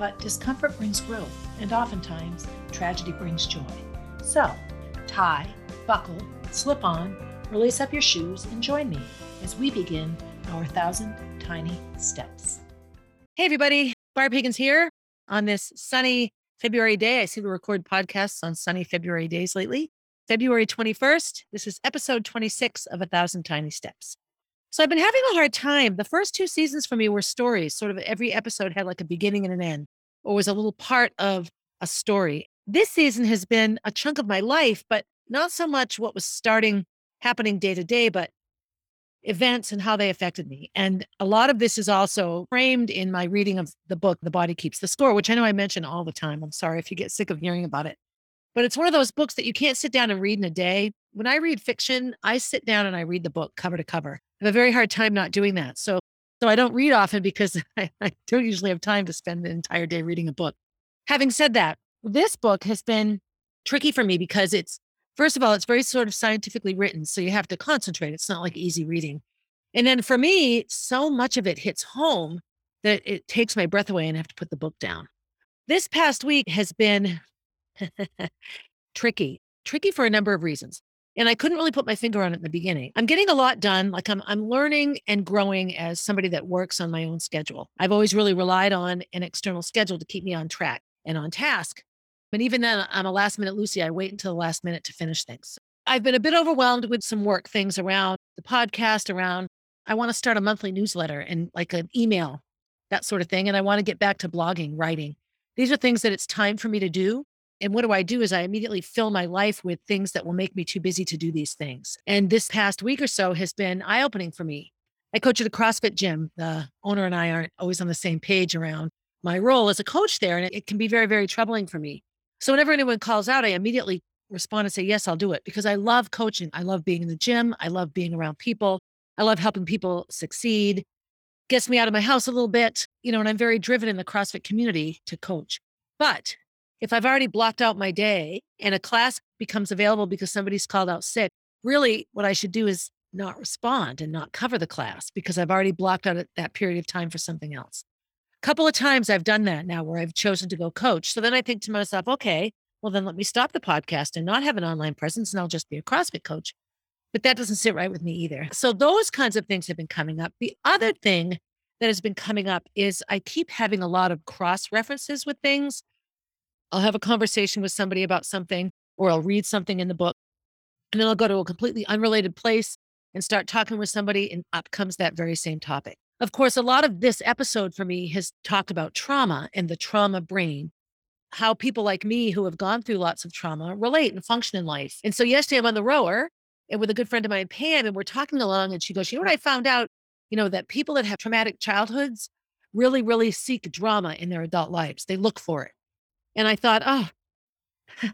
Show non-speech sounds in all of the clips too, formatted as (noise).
but discomfort brings growth, and oftentimes tragedy brings joy. So, tie, buckle, slip on, release up your shoes, and join me as we begin our thousand tiny steps. Hey, everybody. Barb Higgins here on this sunny February day. I seem to record podcasts on sunny February days lately. February 21st. This is episode 26 of A Thousand Tiny Steps. So I've been having a hard time. The first two seasons for me were stories. Sort of every episode had like a beginning and an end, or was a little part of a story. This season has been a chunk of my life, but not so much what was starting happening day to day, but events and how they affected me. And a lot of this is also framed in my reading of the book, The Body Keeps the Score, which I know I mention all the time. I'm sorry if you get sick of hearing about it. But it's one of those books that you can't sit down and read in a day. When I read fiction, I sit down and I read the book cover to cover. Have a very hard time not doing that. So, so I don't read often because (laughs) I, I don't usually have time to spend the entire day reading a book. Having said that, this book has been tricky for me because it's first of all, it's very sort of scientifically written. So you have to concentrate. It's not like easy reading. And then for me, so much of it hits home that it takes my breath away and I have to put the book down. This past week has been (laughs) tricky, tricky for a number of reasons. And I couldn't really put my finger on it in the beginning. I'm getting a lot done. Like I'm, I'm learning and growing as somebody that works on my own schedule. I've always really relied on an external schedule to keep me on track and on task. But even then, I'm a last minute Lucy. I wait until the last minute to finish things. I've been a bit overwhelmed with some work things around the podcast, around I want to start a monthly newsletter and like an email, that sort of thing. And I want to get back to blogging, writing. These are things that it's time for me to do. And what do I do is I immediately fill my life with things that will make me too busy to do these things. And this past week or so has been eye opening for me. I coach at a CrossFit gym. The owner and I aren't always on the same page around my role as a coach there. And it, it can be very, very troubling for me. So whenever anyone calls out, I immediately respond and say, Yes, I'll do it because I love coaching. I love being in the gym. I love being around people. I love helping people succeed. Gets me out of my house a little bit, you know, and I'm very driven in the CrossFit community to coach. But if I've already blocked out my day and a class becomes available because somebody's called out sick, really what I should do is not respond and not cover the class because I've already blocked out that period of time for something else. A couple of times I've done that now where I've chosen to go coach. So then I think to myself, okay, well, then let me stop the podcast and not have an online presence and I'll just be a CrossFit coach. But that doesn't sit right with me either. So those kinds of things have been coming up. The other thing that has been coming up is I keep having a lot of cross references with things. I'll have a conversation with somebody about something, or I'll read something in the book, and then I'll go to a completely unrelated place and start talking with somebody, and up comes that very same topic. Of course, a lot of this episode for me has talked about trauma and the trauma brain, how people like me who have gone through lots of trauma relate and function in life. And so yesterday I'm on the rower and with a good friend of mine, Pam, and we're talking along, and she goes, You know what I found out? You know, that people that have traumatic childhoods really, really seek drama in their adult lives. They look for it. And I thought, oh, (laughs)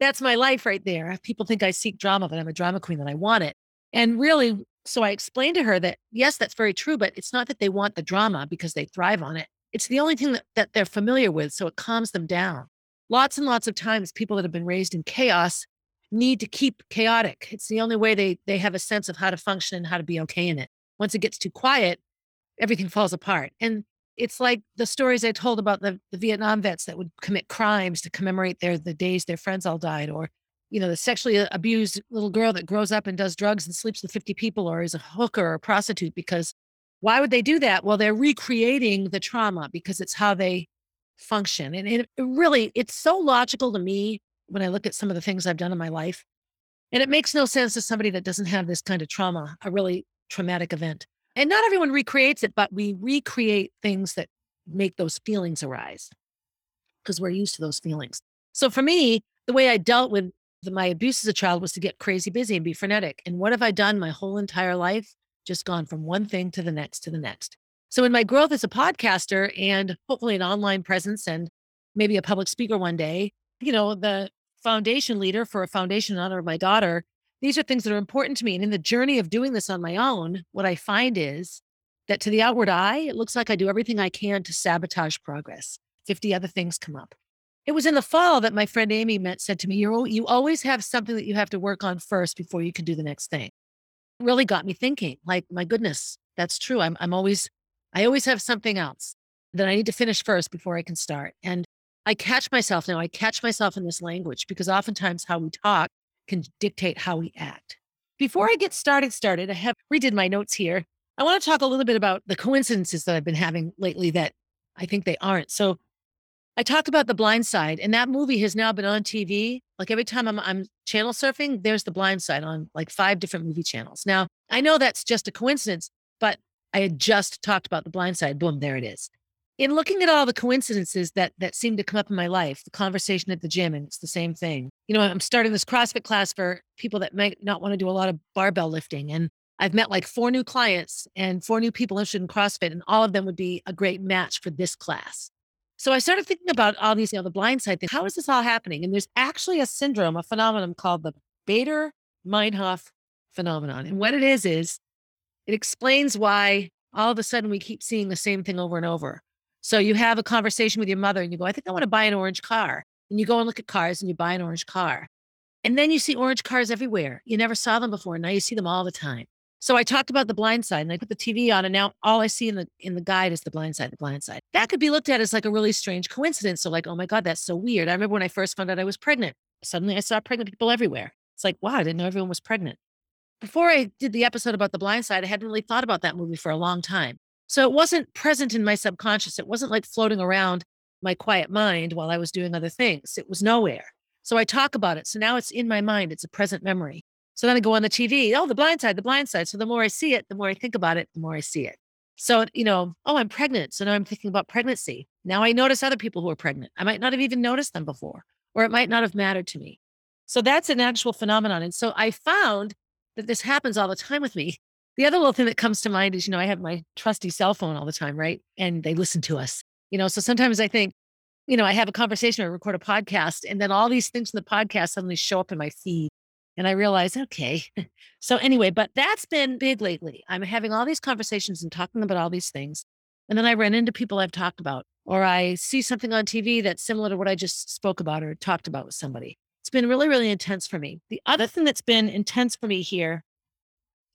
that's my life right there. People think I seek drama, but I'm a drama queen and I want it. And really, so I explained to her that, yes, that's very true, but it's not that they want the drama because they thrive on it. It's the only thing that, that they're familiar with. So it calms them down. Lots and lots of times, people that have been raised in chaos need to keep chaotic. It's the only way they, they have a sense of how to function and how to be okay in it. Once it gets too quiet, everything falls apart. And it's like the stories I told about the, the Vietnam vets that would commit crimes to commemorate their the days their friends all died, or you know, the sexually abused little girl that grows up and does drugs and sleeps with 50 people or is a hooker or a prostitute because why would they do that? Well, they're recreating the trauma because it's how they function. And it, it really, it's so logical to me when I look at some of the things I've done in my life. And it makes no sense to somebody that doesn't have this kind of trauma, a really traumatic event. And not everyone recreates it, but we recreate things that make those feelings arise because we're used to those feelings. So for me, the way I dealt with the, my abuse as a child was to get crazy busy and be frenetic. And what have I done my whole entire life? Just gone from one thing to the next to the next. So, in my growth as a podcaster and hopefully an online presence and maybe a public speaker one day, you know, the foundation leader for a foundation in honor of my daughter, these are things that are important to me. And in the journey of doing this on my own, what I find is that to the outward eye, it looks like I do everything I can to sabotage progress. 50 other things come up. It was in the fall that my friend Amy met, said to me, you you always have something that you have to work on first before you can do the next thing. It really got me thinking, like, my goodness, that's true. I'm, I'm always, I always have something else that I need to finish first before I can start. And I catch myself now, I catch myself in this language because oftentimes how we talk can dictate how we act. Before I get started, started, I have redid my notes here. I want to talk a little bit about the coincidences that I've been having lately that I think they aren't. So I talked about The Blind Side, and that movie has now been on TV. Like every time I'm, I'm channel surfing, there's The Blind Side on like five different movie channels. Now, I know that's just a coincidence, but I had just talked about The Blind Side. Boom, there it is. In looking at all the coincidences that that seem to come up in my life, the conversation at the gym, and it's the same thing. You know, I'm starting this CrossFit class for people that might not want to do a lot of barbell lifting, and I've met like four new clients and four new people interested in CrossFit, and all of them would be a great match for this class. So I started thinking about all these, you know, the blind side thing. How is this all happening? And there's actually a syndrome, a phenomenon called the Baader Meinhof phenomenon. And what it is, is it explains why all of a sudden we keep seeing the same thing over and over. So you have a conversation with your mother and you go, I think I want to buy an orange car. And you go and look at cars and you buy an orange car. And then you see orange cars everywhere. You never saw them before. Now you see them all the time. So I talked about the blind side and I put the TV on and now all I see in the in the guide is the blind side, the blind side. That could be looked at as like a really strange coincidence. So like, oh my God, that's so weird. I remember when I first found out I was pregnant. Suddenly I saw pregnant people everywhere. It's like, wow, I didn't know everyone was pregnant. Before I did the episode about the blind side, I hadn't really thought about that movie for a long time. So it wasn't present in my subconscious. It wasn't like floating around my quiet mind while I was doing other things. It was nowhere. So I talk about it. So now it's in my mind. It's a present memory. So then I go on the TV, oh, the blind side, the blind side. So the more I see it, the more I think about it, the more I see it. So, you know, oh, I'm pregnant. So now I'm thinking about pregnancy. Now I notice other people who are pregnant. I might not have even noticed them before, or it might not have mattered to me. So that's an actual phenomenon. And so I found that this happens all the time with me. The other little thing that comes to mind is, you know, I have my trusty cell phone all the time, right? And they listen to us, you know. So sometimes I think, you know, I have a conversation or record a podcast, and then all these things in the podcast suddenly show up in my feed. And I realize, okay. (laughs) so anyway, but that's been big lately. I'm having all these conversations and talking about all these things. And then I run into people I've talked about, or I see something on TV that's similar to what I just spoke about or talked about with somebody. It's been really, really intense for me. The other thing that's been intense for me here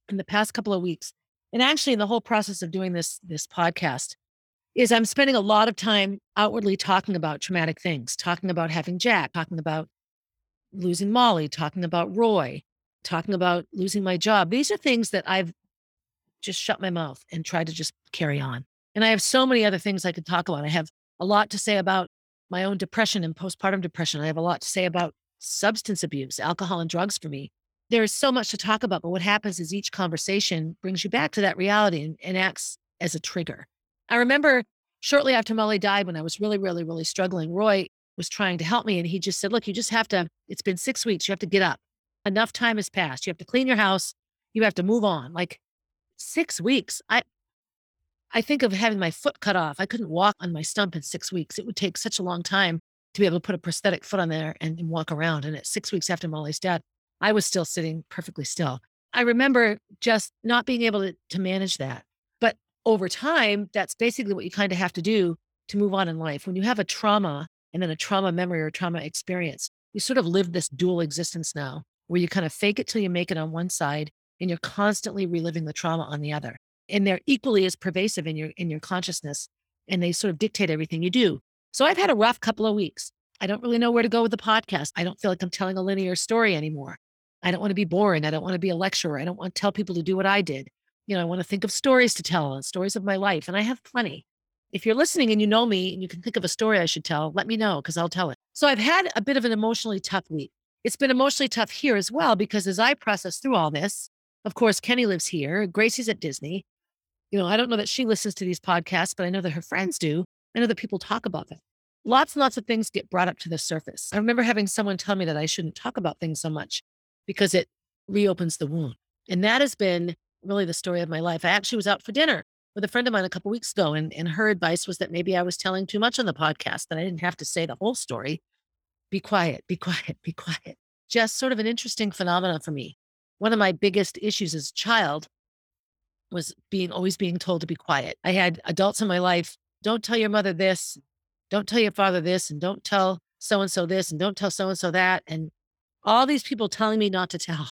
in the past couple of weeks, and actually in the whole process of doing this, this podcast, is I'm spending a lot of time outwardly talking about traumatic things, talking about having Jack, talking about losing Molly, talking about Roy, talking about losing my job. These are things that I've just shut my mouth and tried to just carry on. And I have so many other things I could talk about. I have a lot to say about my own depression and postpartum depression. I have a lot to say about substance abuse, alcohol and drugs for me. There is so much to talk about, but what happens is each conversation brings you back to that reality and, and acts as a trigger. I remember shortly after Molly died, when I was really, really, really struggling, Roy was trying to help me. And he just said, Look, you just have to, it's been six weeks. You have to get up. Enough time has passed. You have to clean your house. You have to move on. Like six weeks. I, I think of having my foot cut off. I couldn't walk on my stump in six weeks. It would take such a long time to be able to put a prosthetic foot on there and, and walk around. And at six weeks after Molly's death, I was still sitting perfectly still. I remember just not being able to, to manage that. But over time, that's basically what you kind of have to do to move on in life. When you have a trauma and then a trauma memory or trauma experience. You sort of live this dual existence now where you kind of fake it till you make it on one side and you're constantly reliving the trauma on the other. And they're equally as pervasive in your in your consciousness and they sort of dictate everything you do. So I've had a rough couple of weeks. I don't really know where to go with the podcast. I don't feel like I'm telling a linear story anymore. I don't want to be boring. I don't want to be a lecturer. I don't want to tell people to do what I did. You know, I want to think of stories to tell and stories of my life. And I have plenty if you're listening and you know me and you can think of a story I should tell, let me know because I'll tell it. So I've had a bit of an emotionally tough week. It's been emotionally tough here as well because as I process through all this, of course, Kenny lives here. Gracie's at Disney. You know, I don't know that she listens to these podcasts, but I know that her friends do. I know that people talk about them. Lots and lots of things get brought up to the surface. I remember having someone tell me that I shouldn't talk about things so much because it reopens the wound. And that has been really the story of my life. I actually was out for dinner with a friend of mine a couple weeks ago, and, and her advice was that maybe I was telling too much on the podcast, that I didn't have to say the whole story. Be quiet, be (laughs) quiet, be quiet. Just sort of an interesting phenomenon for me. One of my biggest issues as a child was being always being told to be quiet. I had adults in my life, don't tell your mother this, don't tell your father this, and don't tell so and so this, and don't tell so and so that. And all these people telling me not to tell.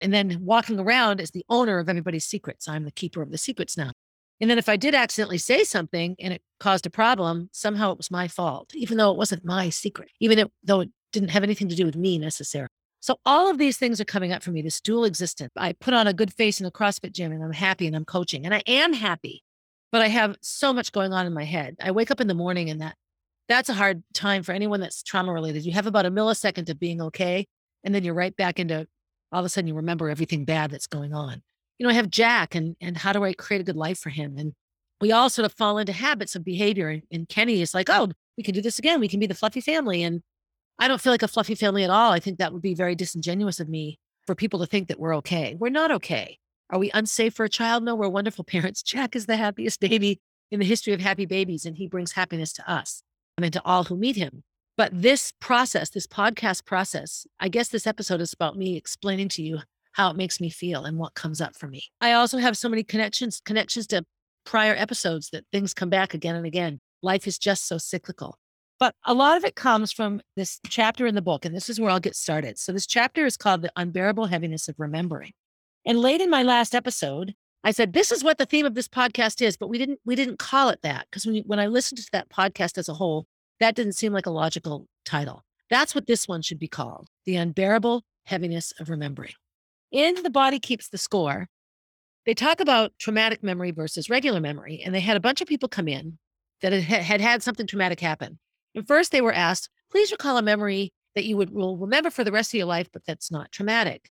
And then walking around as the owner of everybody's secrets. I'm the keeper of the secrets now. And then if I did accidentally say something and it caused a problem, somehow it was my fault, even though it wasn't my secret, even though it didn't have anything to do with me necessarily. So all of these things are coming up for me, this dual existence. I put on a good face in a CrossFit gym and I'm happy and I'm coaching and I am happy, but I have so much going on in my head. I wake up in the morning and that that's a hard time for anyone that's trauma related. You have about a millisecond of being okay. And then you're right back into all of a sudden you remember everything bad that's going on. You know, I have Jack and and how do I create a good life for him? And we all sort of fall into habits of behavior. And, and Kenny is like, oh, we can do this again. We can be the fluffy family. And I don't feel like a fluffy family at all. I think that would be very disingenuous of me for people to think that we're okay. We're not okay. Are we unsafe for a child? No, we're wonderful (laughs) parents. Jack is the happiest baby in the history of happy babies, and he brings happiness to us and to all who meet him. But this process, this podcast process, I guess this episode is about me explaining to you how it makes me feel and what comes up for me. I also have so many connections, connections to prior episodes that things come back again and again. Life is just so cyclical. But a lot of it comes from this chapter in the book, and this is where I'll get started. So, this chapter is called The Unbearable Heaviness of Remembering. And late in my last episode, I said, this is what the theme of this podcast is, but we didn't we didn't call it that because when, when I listened to that podcast as a whole, that didn't seem like a logical title. That's what this one should be called The Unbearable Heaviness of Remembering. In The Body Keeps the Score, they talk about traumatic memory versus regular memory. And they had a bunch of people come in that had had, something traumatic happen. And first, they were asked, please recall a memory that you would will remember for the rest of your life, but that's not traumatic.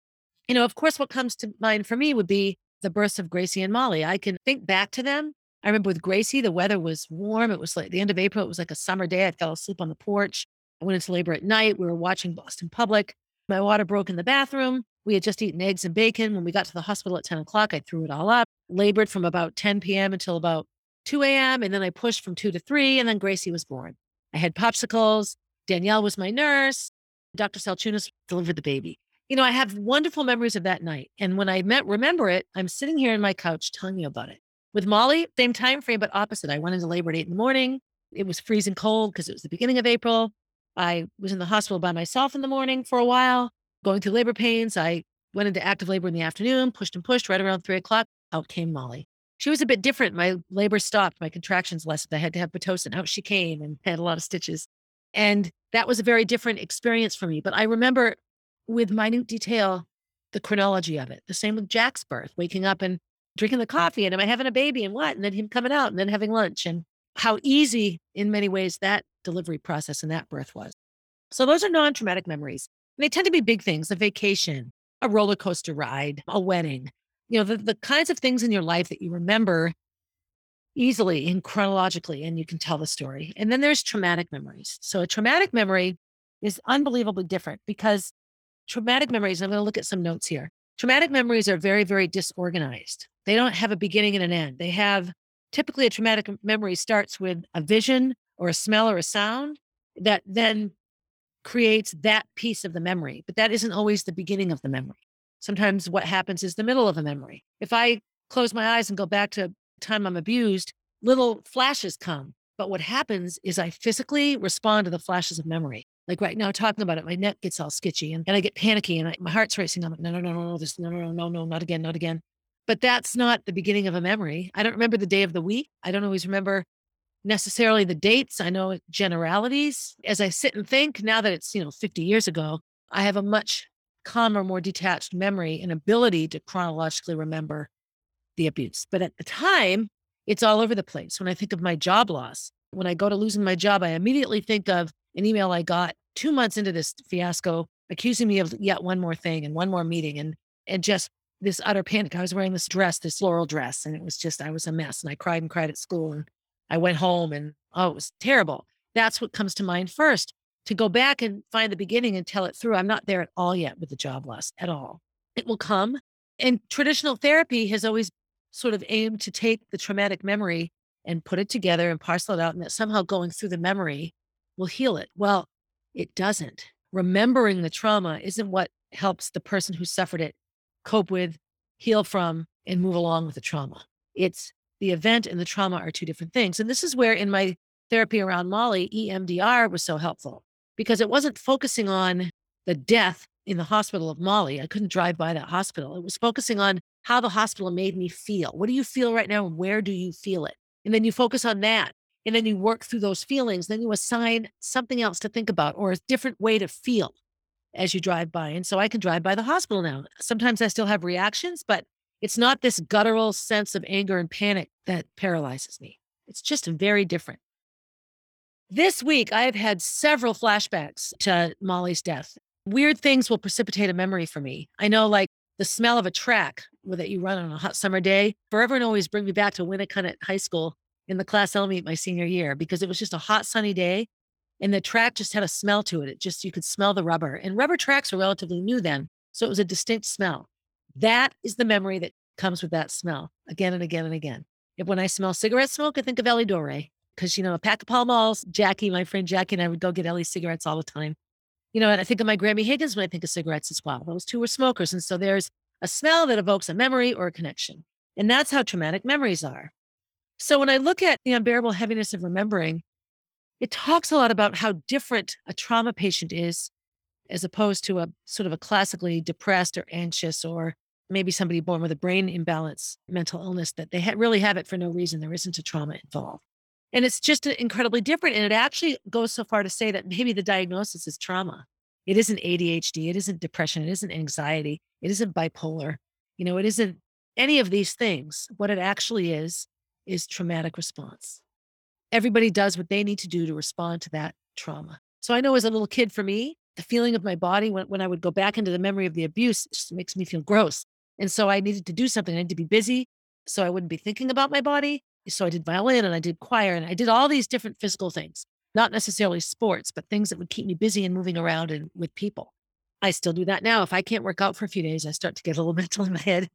You know, of course, what comes to mind for me would be the births of Gracie and Molly. I can think back to them. I remember with Gracie, the weather was warm. It was like the end of April. It was like a summer day. I fell asleep on the porch. I went into labor at night. We were watching Boston Public. My water broke in the bathroom. We had just eaten eggs and bacon. When we got to the hospital at 10 o'clock, I threw it all up, labored from about 10 p.m. until about 2 a.m. And then I pushed from 2 to 3. And then Gracie was born. I had popsicles. Danielle was my nurse. Dr. Salchunas delivered the baby. You know, I have wonderful memories of that night. And when I met, remember it, I'm sitting here in my couch telling you about it. With Molly, same time frame, but opposite. I went into labor at eight in the morning. It was freezing cold because it was the beginning of April. I was in the hospital by myself in the morning for a while, going through labor pains. I went into active labor in the afternoon, pushed and pushed right around three o'clock. Out came Molly. She was a bit different. My labor stopped, my contractions lessened. I had to have Pitocin. Out she came and had a lot of stitches. And that was a very different experience for me. But I remember with minute detail the chronology of it. The same with Jack's birth, waking up and drinking the coffee and am I having a baby and what? And then him coming out and then having lunch and how easy in many ways that delivery process and that birth was. So those are non-traumatic memories. And they tend to be big things, a vacation, a roller coaster ride, a wedding, you know, the, the kinds of things in your life that you remember easily and chronologically, and you can tell the story. And then there's traumatic memories. So a traumatic memory is unbelievably different because traumatic memories, I'm going to look at some notes here. Traumatic memories are very, very disorganized. They don't have a beginning and an end. They have typically a traumatic memory starts with a vision or a smell or a sound that then creates that piece of the memory, but that isn't always the beginning of the memory. Sometimes what happens is the middle of a memory. If I close my eyes and go back to time I'm abused, little flashes come. But what happens is I physically respond to the flashes of memory. Like right now, talking about it, my neck gets all sketchy and, and I get panicky and I, my heart's racing. I'm like, no, no, no, no, no, this, no, no, no, no, no, not again, not again. But that's not the beginning of a memory. I don't remember the day of the week. I don't always remember necessarily the dates. I know generalities. As I sit and think, now that it's, you know, 50 years ago, I have a much calmer, more detached memory and ability to chronologically remember the abuse. But at the time, it's all over the place. When I think of my job loss, when I go to losing my job, I immediately think of an email I got two months into this fiasco accusing me of yet one more thing and one more meeting and and just this utter panic. I was wearing this dress, this floral dress, and it was just I was a mess. And I cried and cried at school. And I went home and oh, it was terrible. That's what comes to mind first to go back and find the beginning and tell it through. I'm not there at all yet with the job loss at all. It will come. And traditional therapy has always sort of aimed to take the traumatic memory and put it together and parcel it out, and that somehow going through the memory will heal it. Well, it doesn't. Remembering the trauma isn't what helps the person who suffered it cope with, heal from, and move along with the trauma. It's the event and the trauma are two different things. And this is where in my therapy around Molly, EMDR was so helpful because it wasn't focusing on the death in the hospital of Molly. I couldn't drive by that hospital. It was focusing on how the hospital made me feel. What do you feel right now? And where do you feel it? And then you focus on that. And then you work through those feelings. Then you assign something else to think about or a different way to feel as you drive by. And so I can drive by the hospital now. Sometimes I still have reactions, but it's not this guttural sense of anger and panic that paralyzes me. It's just very different. This week, I have had several flashbacks to Molly's death. Weird things will precipitate a memory for me. I know, like the smell of a track that you run on a hot summer day, forever and always bring me back to Winnacunnet High School in the class L meet my senior year because it was just a hot, sunny day and the track just had a smell to it. It just, you could smell the rubber. And rubber tracks were relatively new then. So it was a distinct smell. That is the memory that comes with that smell again and again and again. If when I smell cigarette smoke, I think of Ellie Dore because, you know, a pack of Pall Malls, Jackie, my friend Jackie, and I would go get Ellie cigarettes all the time. You know, and I think of my Grammy Higgins when I think of cigarettes as well. Those two were smokers. And so there's a smell that evokes a memory or a connection. And that's how traumatic memories are. So when I look at the unbearable heaviness of remembering, it talks a lot about how different a trauma patient is as opposed to a sort of a classically depressed or anxious or maybe somebody born with a brain imbalance, mental illness, that they ha- really have it for no reason. There isn't a trauma involved. And it's just uh, incredibly different. And it actually goes so far to say that maybe the diagnosis is trauma. It isn't ADHD. It isn't depression. It isn't anxiety. It isn't bipolar. You know, it isn't any of these things. What it actually is, is traumatic response everybody does what they need to do to respond to that trauma. So I know as a little kid, for me, the feeling of my body when, when I would go back into the memory of the abuse just makes me feel gross. And so I needed to do something. I needed to be busy so I wouldn't be thinking about my body. So I did violin and I did choir and I did all these different physical things, not necessarily sports, but things that would keep me busy and moving around and with people. I still do that now. If I can't work out for a few days, I start to get a little (laughs) mental in my head.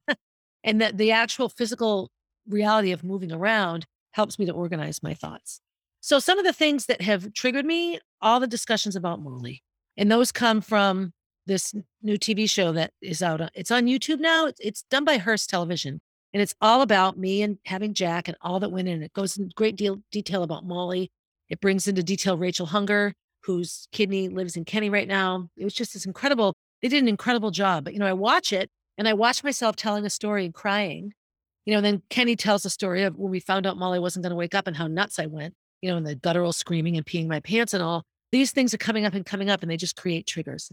and that the actual physical reality of moving around helps me to organize my thoughts. So, some of the things that have triggered me, all the discussions about Molly, and those come from this new TV show that is out. Uh, it's on YouTube now. It's done by Hearst Television, and it's all about me and having Jack and all that went in. It goes in great deal detail about Molly. It brings into detail Rachel Hunger, whose kidney lives in Kenny right now. It was just this incredible. They did an incredible job. But you know, I watch it and I watch myself telling a story and crying you know, then Kenny tells the story of when we found out Molly wasn't going to wake up and how nuts I went, you know, and the guttural screaming and peeing my pants and all. These things are coming up and coming up and they just create triggers.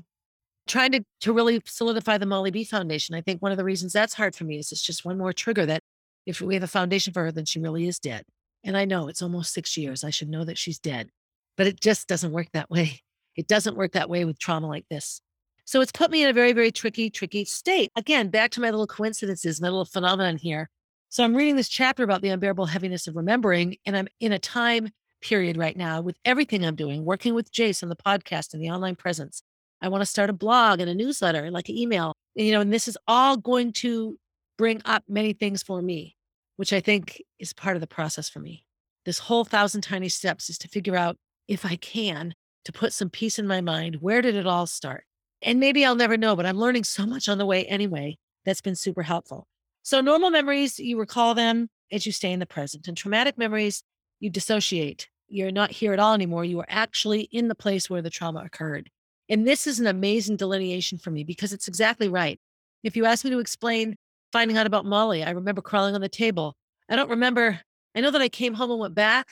Trying to, to really solidify the Molly B Foundation. I think one of the reasons that's hard for me is it's just one more trigger that if we have a foundation for her, then she really is dead. And I know it's almost six years. I should know that she's dead, but it just doesn't work that way. It doesn't work that way with trauma like this. So it's put me in a very, very tricky, tricky state. Again, back to my little coincidences, my little phenomenon here. So I'm reading this chapter about the unbearable heaviness of remembering, and I'm in a time period right now with everything I'm doing, working with Jace on the podcast and the online presence. I want to start a blog and a newsletter, like an email, and, you know, and this is all going to bring up many things for me, which I think is part of the process for me. This whole thousand tiny steps is to figure out if I can to put some peace in my mind. Where did it all start? And maybe I'll never know, but I'm learning so much on the way anyway. That's been super helpful. So, normal memories, you recall them as you stay in the present. And traumatic memories, you dissociate. You're not here at all anymore. You are actually in the place where the trauma occurred. And this is an amazing delineation for me because it's exactly right. If you ask me to explain finding out about Molly, I remember crawling on the table. I don't remember, I know that I came home and went back,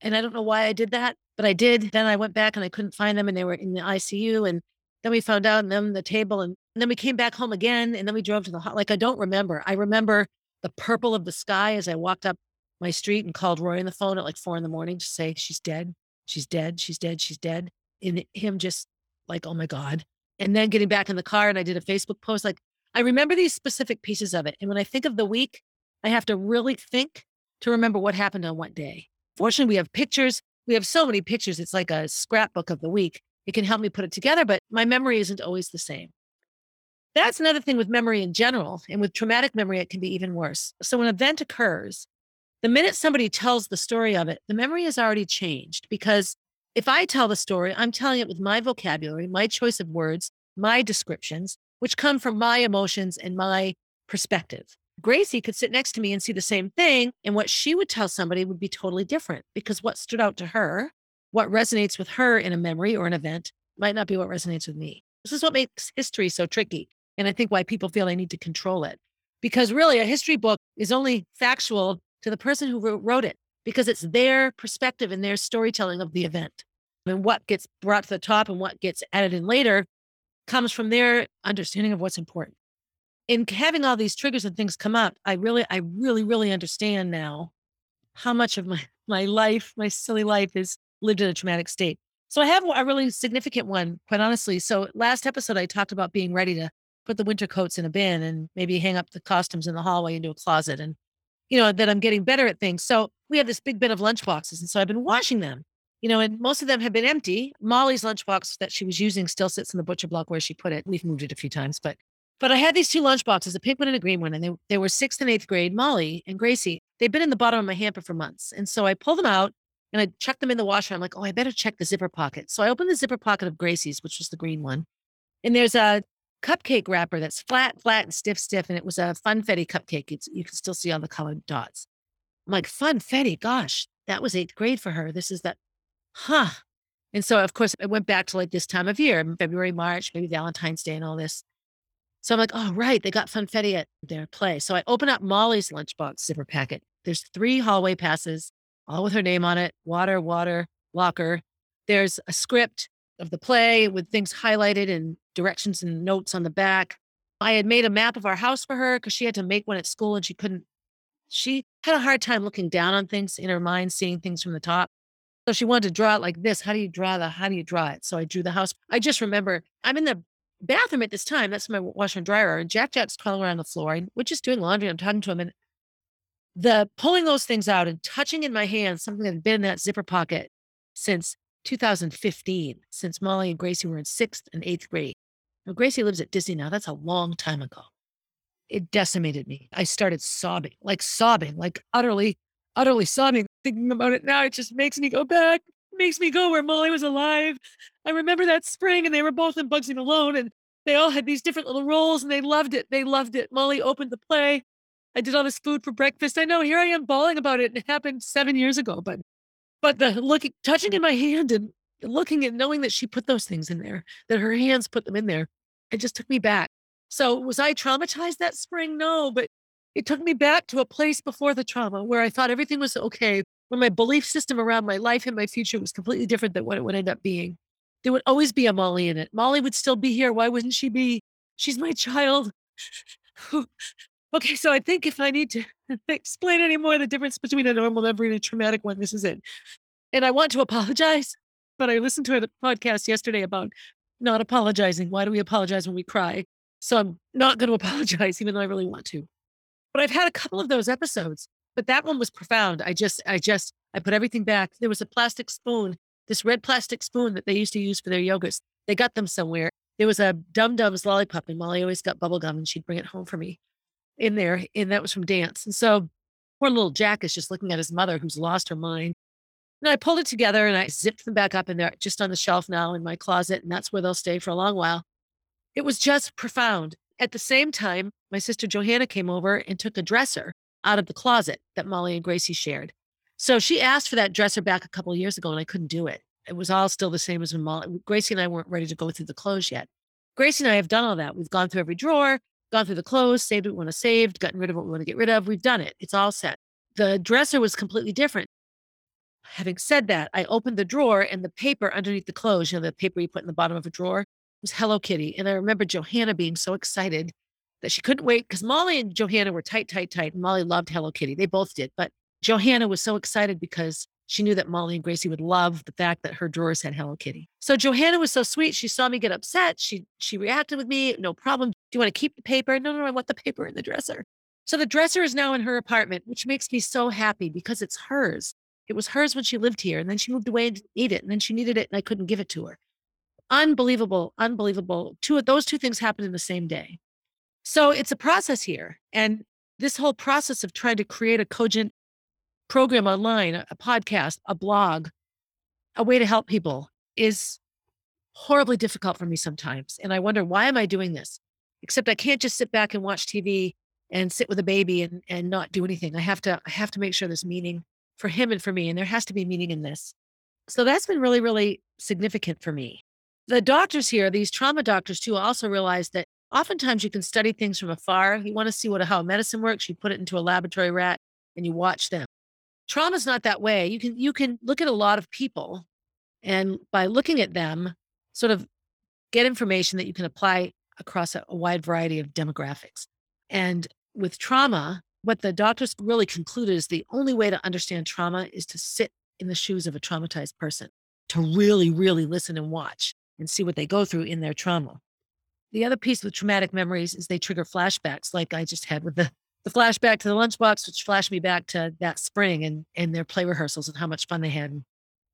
and I don't know why I did that, but I did. Then I went back and I couldn't find them, and they were in the ICU. And then we found out and then the table and, and then we came back home again and then we drove to the like I don't remember. I remember the purple of the sky as I walked up my street and called Roy on the phone at like four in the morning to say she's dead, she's dead, she's dead, she's dead. And him just like, oh my God. And then getting back in the car and I did a Facebook post. Like I remember these specific pieces of it. And when I think of the week, I have to really think to remember what happened on what day. Fortunately, we have pictures. We have so many pictures. It's like a scrapbook of the week it can help me put it together, but my memory isn't always the same. That's another thing with memory in general. And with traumatic memory, it can be even worse. So when an event occurs, the minute somebody tells the story of it, the memory has already changed because if I tell the story, I'm telling it with my vocabulary, my choice of words, my descriptions, which come from my emotions and my perspective. Gracie could sit next to me and see the same thing. And what she would tell somebody would be totally different because what stood out to her, what resonates with her in a memory or an event, might not be what resonates with me. This is what mm. makes history so tricky. And I think why people feel they need to control it. Because really, a history book is only factual to the person who wrote it because it's their perspective and their storytelling of the event. And what gets brought to the top and what gets added in later comes from their understanding of what's important. In having all these triggers and things come up, I really, I really, really understand now how much of my, (laughs) my life, my silly life is lived in a traumatic state. So I have a really significant one, quite honestly. So last episode, I talked about being ready to put the winter coats in a bin and maybe hang up the costumes in the hallway into a closet and, you know, that I'm getting better at things. So we have this big bin of lunch boxes. And so I've been washing them, you know, and most of them have been empty. Molly's lunchbox that she was using still sits in the butcher block where she put it. We've moved it a few times, but but I had these two lunch boxes, a pink one and a green one, and they, they were sixth and eighth grade. Molly and Gracie, they've been in the bottom of my hamper for months. And so I pulled them out and I chucked them in the washer. I'm like, oh, I better check the zipper pocket. So I opened the zipper pocket of Gracie's, which was the green one. And there's a cupcake wrapper that's flat, flat, and stiff, stiff. And it was a funfetti cupcake. It's, you can still see all the colored dots. I'm like, funfetti, gosh, that was eighth grade for her. This is that, huh. And so, of course, it went back to like this time of year, February, March, maybe Valentine's Day and all this. So I'm like, oh, right, they got funfetti at their play. So I open up Molly's lunchbox zipper packet. There's three hallway passes, all with her name on it water, water, locker. There's a script of the play with things highlighted and directions and notes on the back. I had made a map of our house for her because she had to make one at school and she couldn't, she had a hard time looking down on things in her mind, seeing things from the top. So she wanted to draw it like this. How do you draw the, how do you draw it? So I drew the house. I just remember I'm in the bathroom at this time. That's my washer and dryer. And Jack Jack's crawling around the floor. And we're just doing laundry. I'm talking to him. And the pulling those things out and touching in my hand something that had been in that zipper pocket since 2015, since Molly and Gracie were in sixth and eighth grade. Now, Gracie lives at Disney now. That's a long time ago. It decimated me. I started sobbing, like sobbing, like utterly, utterly sobbing. Thinking about it now, it just makes me go back, makes me go where Molly was alive. I remember that spring and they were both in Bugsy Malone and they all had these different little roles and they loved it. They loved it. Molly opened the play. I did all this food for breakfast. I know here I am bawling about it. It happened seven years ago, but but the looking touching in my hand and looking and knowing that she put those things in there, that her hands put them in there, it just took me back. So was I traumatized that spring? No, but it took me back to a place before the trauma where I thought everything was okay, where my belief system around my life and my future was completely different than what it would end up being. There would always be a Molly in it. Molly would still be here. Why wouldn't she be? She's my child. Okay, so I think if I need to (laughs) explain any more the difference between a normal memory and a traumatic one, this is it. And I want to apologize, but I listened to a podcast yesterday about not apologizing. Why do we apologize when we cry? So I'm not going (laughs) to apologize, even though I really want to. But I've had a couple of those episodes, but that one was profound. I just, I just, I put everything back. There was a plastic spoon this red plastic spoon that they used to use for their yogurts. They got them somewhere. There was a Dum Dums lollipop, and Molly always got bubble gum, and she'd bring it home for me in there. And that was from dance. And so poor little Jack is just looking at his mother who's lost her mind. And I pulled it together and I zipped them back up, and they're just on the shelf now in my closet. And that's where they'll stay for a long while. It was just profound. At the same time, my sister Johanna came over and took a dresser out of the closet that Molly and Gracie shared. So she asked for that dresser back a couple years ago, and I couldn't do it. It was all still the same as when Molly, Gracie and I weren't ready to go through the clothes yet. Gracie and I have done all that. We've gone through every drawer, gone through the clothes, saved what we want to save, gotten rid of what we want to get rid of. We've done it. It's all set. The dresser was completely different. Having said that, I opened the drawer and the paper underneath the clothes, you know, the paper you put in the bottom of a drawer, was Hello Kitty. And I remember Johanna being so excited that she couldn't wait because Molly and Johanna were tight, tight, tight. And Molly loved Hello Kitty. They both did. But Johanna was so excited because she knew that Molly and Gracie would love the fact that her drawers had Hello Kitty. So Johanna was so sweet. She saw me get upset. She she reacted with me, no problem. Do you want to keep the paper? No, no, I want the paper in the dresser. So the dresser is now in her apartment, which makes me so happy because it's hers. It was hers when she lived here, and then she moved away and didn't need it, and then she needed it, and I couldn't give it to her. Unbelievable, unbelievable. Two of those two things happened in the same day. So it's a process here. And this whole process of trying to create a cogent program online, a podcast, a blog, a way to help people is horribly difficult for me sometimes. And I wonder, why am I doing this? Except I can't just sit back and watch TV and sit with a baby and, and not do anything. I have to, I have to make sure there's meaning for him and for me. And there has to be meaning in this. So that's been really, really significant for me. The doctors here, these trauma doctors too, also realize that oftentimes you can study things from afar. You want to see what how medicine works, you put it into a laboratory rat and you watch them. Trauma's not that way. You can you can look at a lot of people and by looking at them, sort of get information that you can apply across a, wide variety of demographics. And with trauma, what the doctors really concluded is the only way to understand trauma is to sit in the shoes of a traumatized person, to really, really listen and watch and see what they go through in their trauma. The other piece with traumatic memories is they trigger flashbacks, like I just had with the, the flashback to the lunchbox, which flashed me back to that spring and, and their play rehearsals and how much fun they had and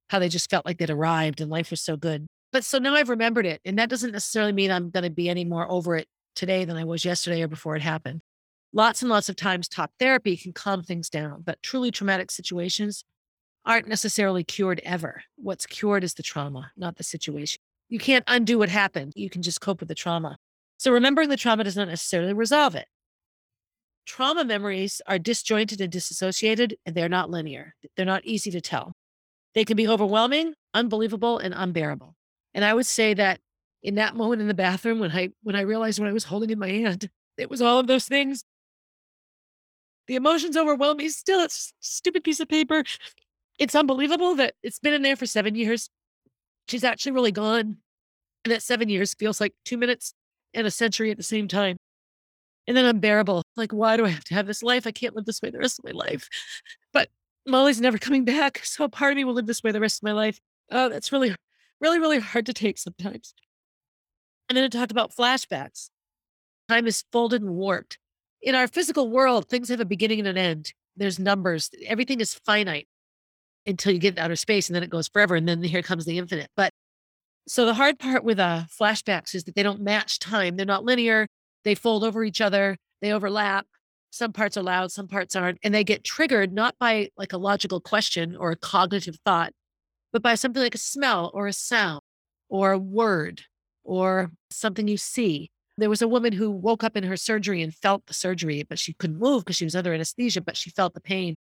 how they just felt like they'd arrived and life was so good. But so now I've remembered it. And that doesn't necessarily mean I'm going to be any more over it today than I was yesterday or before it happened. Lots and lots of times, talk therapy can calm things down, but truly traumatic situations aren't necessarily cured ever. What's cured is the trauma, not the situation. You can't undo what happened. You can just cope with the trauma. So remembering the trauma does not necessarily resolve it. Trauma memories are disjointed and disassociated, and they're not linear. They're not easy to tell. They can be overwhelming, unbelievable, and unbearable. And I would say that in that moment in the bathroom, when I when I realized what I was holding in my hand, (laughs) it was all of those things. The emotions overwhelm me. Still, it's stupid piece of paper. It's unbelievable that it's been in there for seven years she's actually really gone. And that seven years feels like two minutes and a century at the same time. And then unbearable. Like, why do I have to have this life? I can't live this way the rest of my life. But Molly's never coming back. (laughs) So part of me will live this way the rest of my life. Oh, that's really, really, really hard to take sometimes. And then it talked about flashbacks. Time is folded and warped. In our physical world, things have a beginning and an end. There's numbers. Everything is finite until you get outer space and then it goes forever. And then here comes the infinite. But so the hard part with uh, flashbacks is that they don't match time. They're not linear. They fold over each other. They overlap. Some parts are loud, some parts aren't. And they get triggered not by like a logical question or a cognitive thought, but by something like a smell or a sound or a word or something you see. There was a woman who woke up in her surgery and felt the surgery, but she couldn't move because she was under anesthesia, but she felt the pain.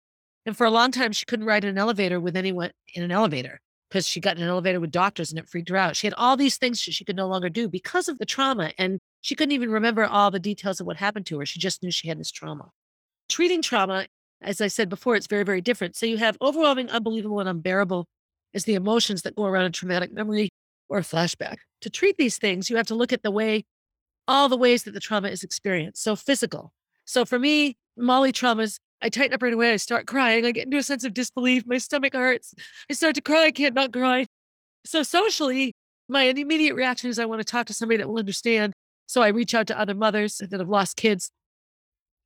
And for a long time, she couldn't ride an elevator with anyone in an elevator because she got in an elevator with doctors and it freaked her out. She had all these things she could no longer do because of the trauma. And she couldn't even remember all the details of what happened to her. She just knew she had this trauma. Treating trauma, as I said before, it's very, very different. So you have overwhelming, unbelievable, and unbearable as the emotions that go around a traumatic memory or a flashback. To treat these things, you have to look at the way, all the ways that the trauma is experienced. So physical. So for me, Molly traumas I tighten up right away. I start crying. I get into a sense of disbelief. My stomach hurts. I start to cry. I can't not cry. So socially, my immediate reaction is I want to talk to somebody that will understand. So I reach out to other mothers that have lost kids.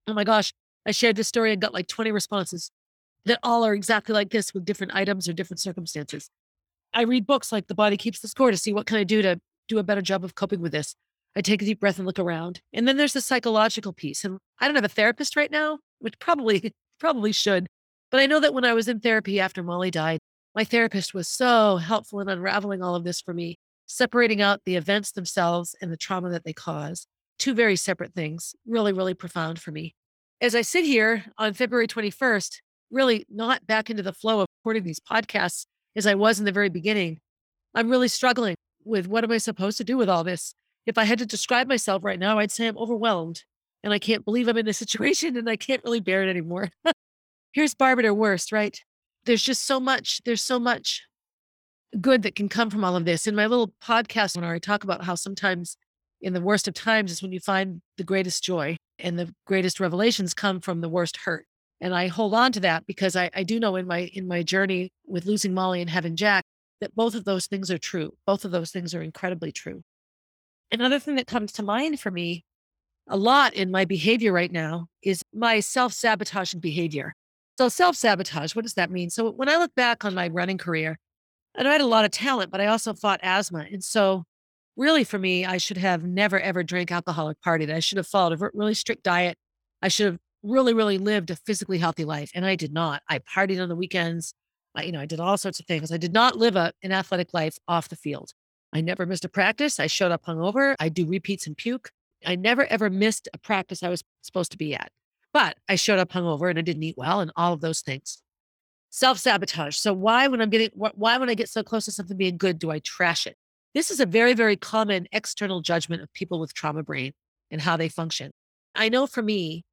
Oh my gosh, I shared this story and got like 20 responses that all are exactly like this with different items or different circumstances. I read books like The Body Keeps the Score to see what can I do to do a better job of coping with this. I take a deep breath and look around. And then there's the psychological piece. And I don't have a therapist right now, which probably (laughs) probably should. But I know that when I was in therapy after Molly died, my therapist was so helpful in unraveling all of this for me, separating out the events themselves and the trauma that they cause. Two very separate things, really, really profound for me. As I sit here on February 21st, really not back into the flow of recording these podcasts as I was in the very beginning, I'm really struggling with what am I supposed to do with all this? If I had to describe myself right now, I'd say I'm overwhelmed and I can't believe I'm in this (laughs) situation and I can't really bear it anymore. (laughs) Here's Barb at worst, right? There's just so much, there's so much good that can come from all of this. In my little podcast, when I talk about how sometimes in the worst of times is when you find the greatest joy and the greatest revelations come from the worst hurt. And I hold on to that because I, I do know in my in my journey with losing Molly and having Jack that both of those things are true. Both of those things are incredibly true. Another thing that comes to mind for me a lot in my behavior right now is my self sabotaging behavior. So, self sabotage, what does that mean? So, when I look back on my running career, I had a lot of talent, but I also fought asthma. And so, really for me, I should have never ever drank alcoholic partied. I should have followed a really strict diet. I should have really, really lived a physically healthy life. And I did not. I partied on the weekends. I, you know, I did all sorts of things. I did not live a, an athletic life off the field. I never missed a practice. I showed up hungover. I do repeats and puke. I never ever missed a practice I was supposed to be at. But I showed up hungover and I didn't eat well and all of those things. Self sabotage. So why, when I'm getting, why when I get so close to something being good, do I trash it? This is a very, very common external judgment of people with trauma brain and how they function. I know for me,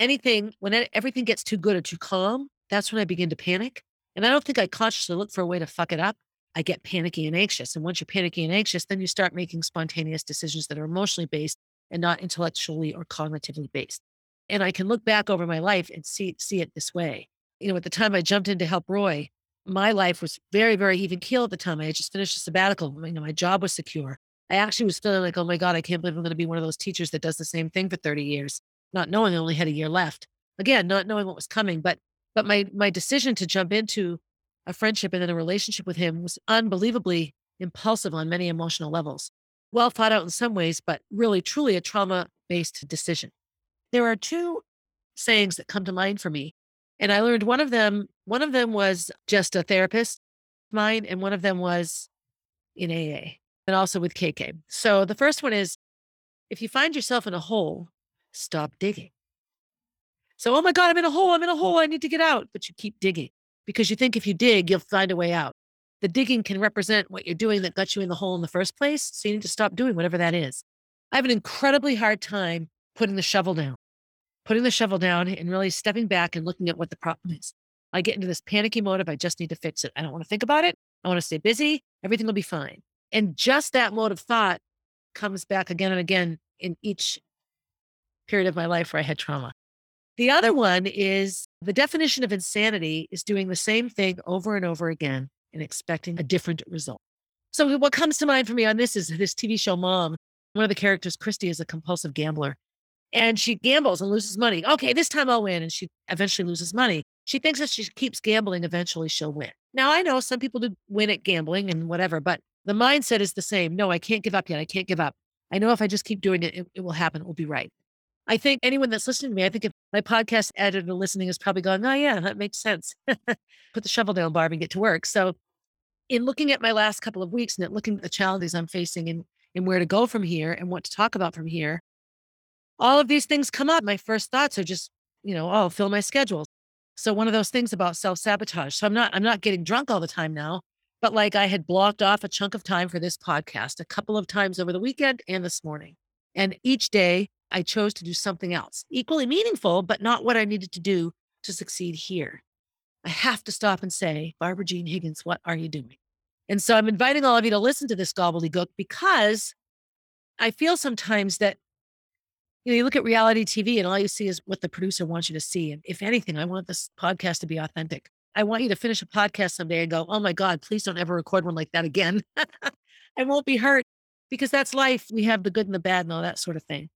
anything, when everything gets too good or too calm, that's when I begin to panic. And I don't think I consciously look for a way to fuck it up. I get panicky and anxious. And once you're panicky and anxious, then you start making spontaneous decisions that are emotionally based and not intellectually or cognitively based. And I can look back over my life and see, see it this way. You know, at the time I jumped in to help Roy, my life was very, very even keel at the time. I had just finished a sabbatical. You know, my job was secure. I actually was feeling like, oh my God, I can't believe I'm going to be one of those teachers that does the same thing for 30 years, not knowing I only had a year left. Again, not knowing what was coming. But but my my decision to jump into a friendship and then a relationship with him was unbelievably impulsive on many emotional levels. Well thought out in some ways, but really truly a trauma-based decision. There are two sayings that come to mind for me and I learned one of them, one of them was just a therapist mine, and one of them was in AA and also with KK. So the first one is if you find yourself in a hole, stop digging. So, oh my God, I'm in a hole, I'm in a hole, I need to get out. But you keep digging because you think if you dig, you'll find a way out. The digging can represent what you're doing that got you in the hole in the first place. So you need to stop doing whatever that is. I have an incredibly hard time putting the shovel down putting the shovel down and really stepping back and looking at what the problem is. I get into this panicky mode of I just need to fix it. I don't want to think about it. I want to stay busy. Everything will be fine. And just that mode of thought comes back again and again in each period of my life where I had trauma. The other one is the definition of insanity is doing the same thing over and over again and expecting a different result. So, what comes to mind for me on this is this TV show Mom. One of the characters, Christy, is a compulsive gambler and she gambles and loses money. Okay, this time I'll win. And she eventually loses money. She thinks if she keeps gambling, eventually she'll win. Now, I know some people do win at gambling and whatever, but the mindset is the same. No, I can't give up yet. I can't give up. I know if I just keep doing it, it, it will happen. It will be right. I think anyone that's listening to me, I think if my podcast editor listening is probably going, oh, yeah, that makes sense. (laughs) Put the shovel down, Barb, and get to work. So, in looking at my last couple of weeks and at looking at the challenges I'm facing and, and where to go from here and what to talk about from here, all of these things come up. My first thoughts are just, you know, oh, fill my schedule. So one of those things about self-sabotage. So I'm not, I'm not getting drunk all the time now, but like I had blocked off a chunk of time for this podcast a couple of times over the weekend and this morning. And each day I chose to do something else, equally meaningful, but not what I needed to do to succeed here. I have to stop and say, Barbara Jean Higgins, what are you doing? And so I'm inviting all of you to listen to this gobbledygook because I feel sometimes that you know, you look at reality TV and all you see is what the producer wants you to see. And if anything, I want this podcast to be authentic. I want you to finish a podcast someday and go, oh my God, please don't ever record one like that again. (laughs) I won't be hurt because that's life. We have the good and the bad and all that sort of thing.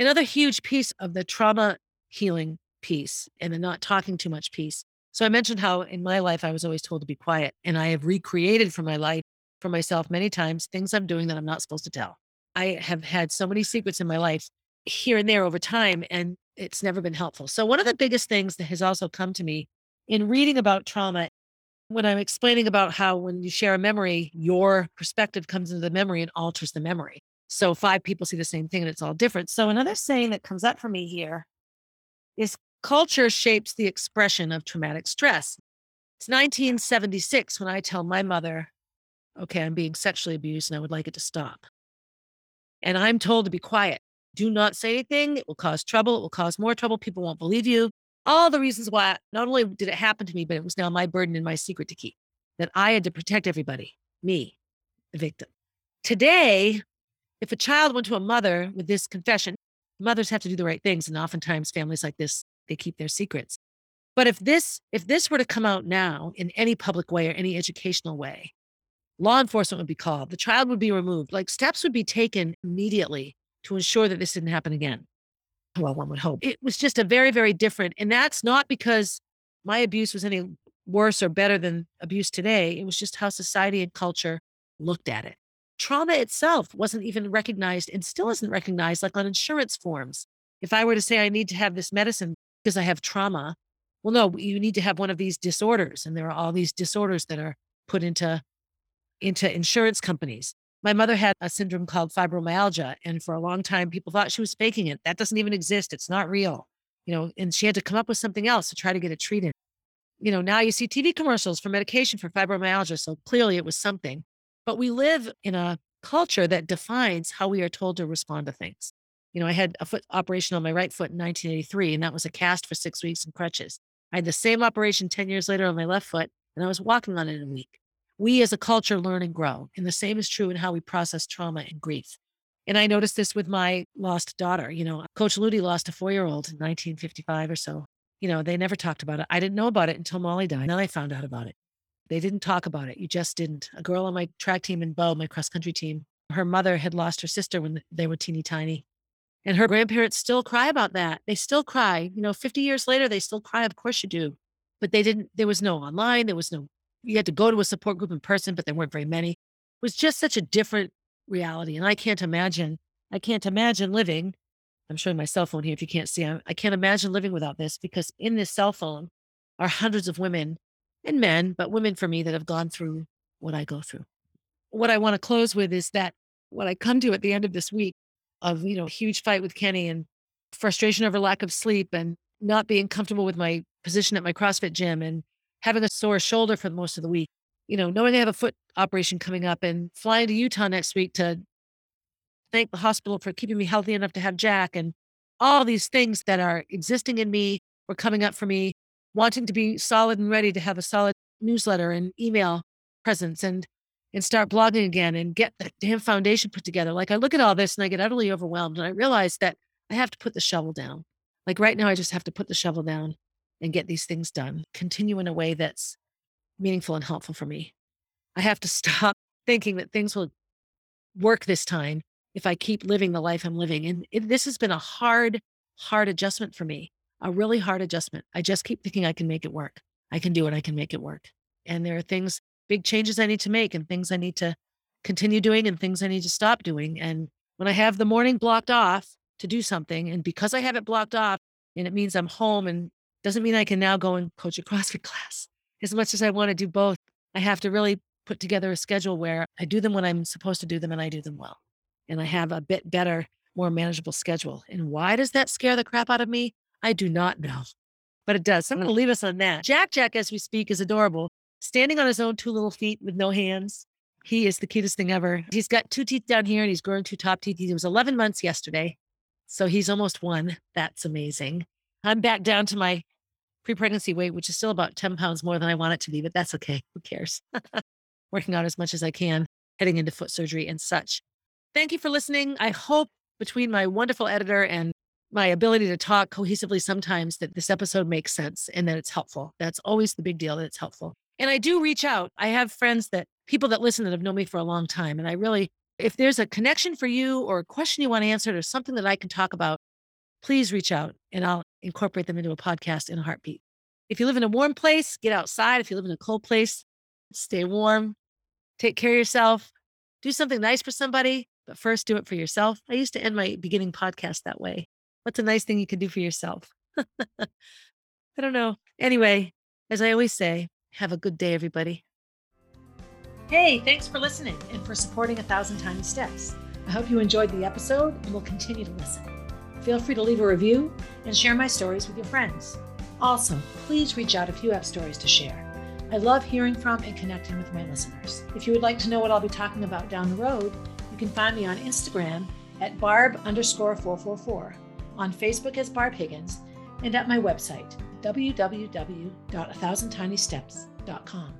Another huge piece of the trauma healing piece and the not talking too much piece. So I mentioned how in my life I was always told to be quiet, and I have recreated for my life, for myself many times, things I'm doing that I'm not supposed to tell. I have had so many secrets in my life here and there over time, and it's never been helpful. So, one of the biggest things that has also come to me in reading about trauma, when I'm explaining about how when you share a memory, your perspective comes into the memory and alters the memory. So, five people see the same thing and it's all different. So, another saying that comes up for me here is culture shapes the expression of traumatic stress. It's 1976 when I tell my mother, okay, I'm being sexually abused and I would like it to stop. And I'm told to be quiet do not say anything. It will cause trouble. It will cause more trouble. People won't believe you. All the reasons why not only did it happen to me, but it was now my burden and my secret to keep that I had to protect everybody, me, the victim. Today, if a child went to a mother with this confession, mothers have to do the right things. And oftentimes families like this, they keep their secrets. But if this, if this were to come out now in any public way or any educational way, law enforcement would be called, the child would be removed, like steps would be taken immediately to ensure that this didn't happen again. Well, one would hope. It was just a very, very different. And that's not because my abuse was any worse or better than abuse today. It was just how society and culture looked at it. Trauma itself wasn't even recognized and still isn't recognized, like on insurance forms. If I were to say I need to have this medicine because I have trauma, well, no, you need to have one of these disorders. And there are all these disorders that are put into, into insurance companies. My mother had a syndrome called fibromyalgia. And for a long time, people thought she was faking it. That doesn't even exist. It's not real. You know, and she had to come up with something else to try to get it treated. You know, now you see TV commercials for medication for fibromyalgia. So clearly it was something. But we live in a culture that defines how we are told to respond to things. You know, I had a foot operation on my right foot in 1983, and that was a cast for six weeks and crutches. I had the same operation 10 years later on my left foot, and I was walking on it in a week. We as a culture learn and grow. And the same is true in how we process trauma and grief. And I noticed this with my lost daughter. You know, Coach Ludi lost a four year old in 1955 or so. You know, they never talked about it. I didn't know about it until Molly died. Then I found out about it. They didn't talk about it. You just didn't. A girl on my track team in Bow, my cross country team, her mother had lost her sister when they were teeny tiny. And her grandparents still cry about that. They still cry. You know, 50 years later, they still cry. Of course you do. But they didn't, there was no online. There was no, you had to go to a support group in person, but there weren't very many. It was just such a different reality. And I can't imagine, I can't imagine living. I'm showing my cell phone here if you can't see. I, I can't imagine living without this because in this cell phone are hundreds of women and men, but women for me that have gone through what I go through. What I want to close with is that what I come to at the end of this week of, you know, huge fight with Kenny and frustration over lack of sleep and not being comfortable with my position at my CrossFit gym and having a sore shoulder for most of the week. You know, knowing I have a foot operation coming up and flying to Utah next week to thank the hospital for keeping me healthy enough to have Jack and all these things that are existing in me were coming up for me, wanting to be solid and ready to have a solid newsletter and email presence and and start blogging again and get the damn foundation put together. Like I look at all this and I get utterly overwhelmed and I realize that I have to put the shovel down. Like right now, I just have to put the shovel down and get these things done, continue in a way that's meaningful and helpful for me. I have to (laughs) stop thinking that things will work this time if I keep living the life I'm living. And it, this has been a hard, hard adjustment for me, a really hard adjustment. I just keep thinking I can make it work. I can do it. I can make it work. And there are things big changes I need to make and things I need to continue doing and things I need to stop doing. And when I have the morning blocked off to do something, and because I have it blocked off and it means I'm home and doesn't mean I can now go and coach a (laughs) CrossFit class. As much as I want to do both, I have to really put together a schedule where I do them when I'm supposed to do them and I do them well. And I have a bit better, more manageable schedule. And why does that scare the crap out of me? I do not know, but it does. So I'm mm. going to leave us on that. Jack Jack, as we speak, is adorable standing on his own two little feet with no hands. He is the cutest thing ever. He's got two teeth down here and he's growing two top teeth. He was 11 months yesterday. So he's almost one. That's amazing. I'm back down to my pre pregnancy weight, which is still about 10 pounds more than I want it to be, but that's okay. Who cares? (laughs) Working out as much as I can, heading into foot surgery and such. Thank you for listening. I hope between my wonderful editor and my ability to talk cohesively sometimes that this episode makes sense and that it's helpful. That's always the big deal that it's helpful. And I do reach out. I have friends that people that listen that have known me for a long time. And I really, if there's a connection for you or a question you want answered or something that I can talk about, please reach out and I'll incorporate them into a podcast in a heartbeat. If you live in a warm place, get outside. If you live in a cold place, stay warm, take care of yourself, do something nice for somebody, but first do it for yourself. I used to end my beginning podcast that way. What's a nice thing you can do for yourself? (laughs) I don't know. Anyway, as I always say, have a good day, everybody. Hey, thanks for listening and for supporting A Thousand Tiny Steps. I hope you enjoyed the episode and will continue to listen. Feel free to leave a review and share my stories with your friends. Also, please reach out if you have stories to share. I love hearing from and connecting with my listeners. If you would like to know what I'll be talking about down the road, you can find me on Instagram at barb underscore 444, on Facebook as Barb Higgins, and at my website, www.athousandtinysteps.com.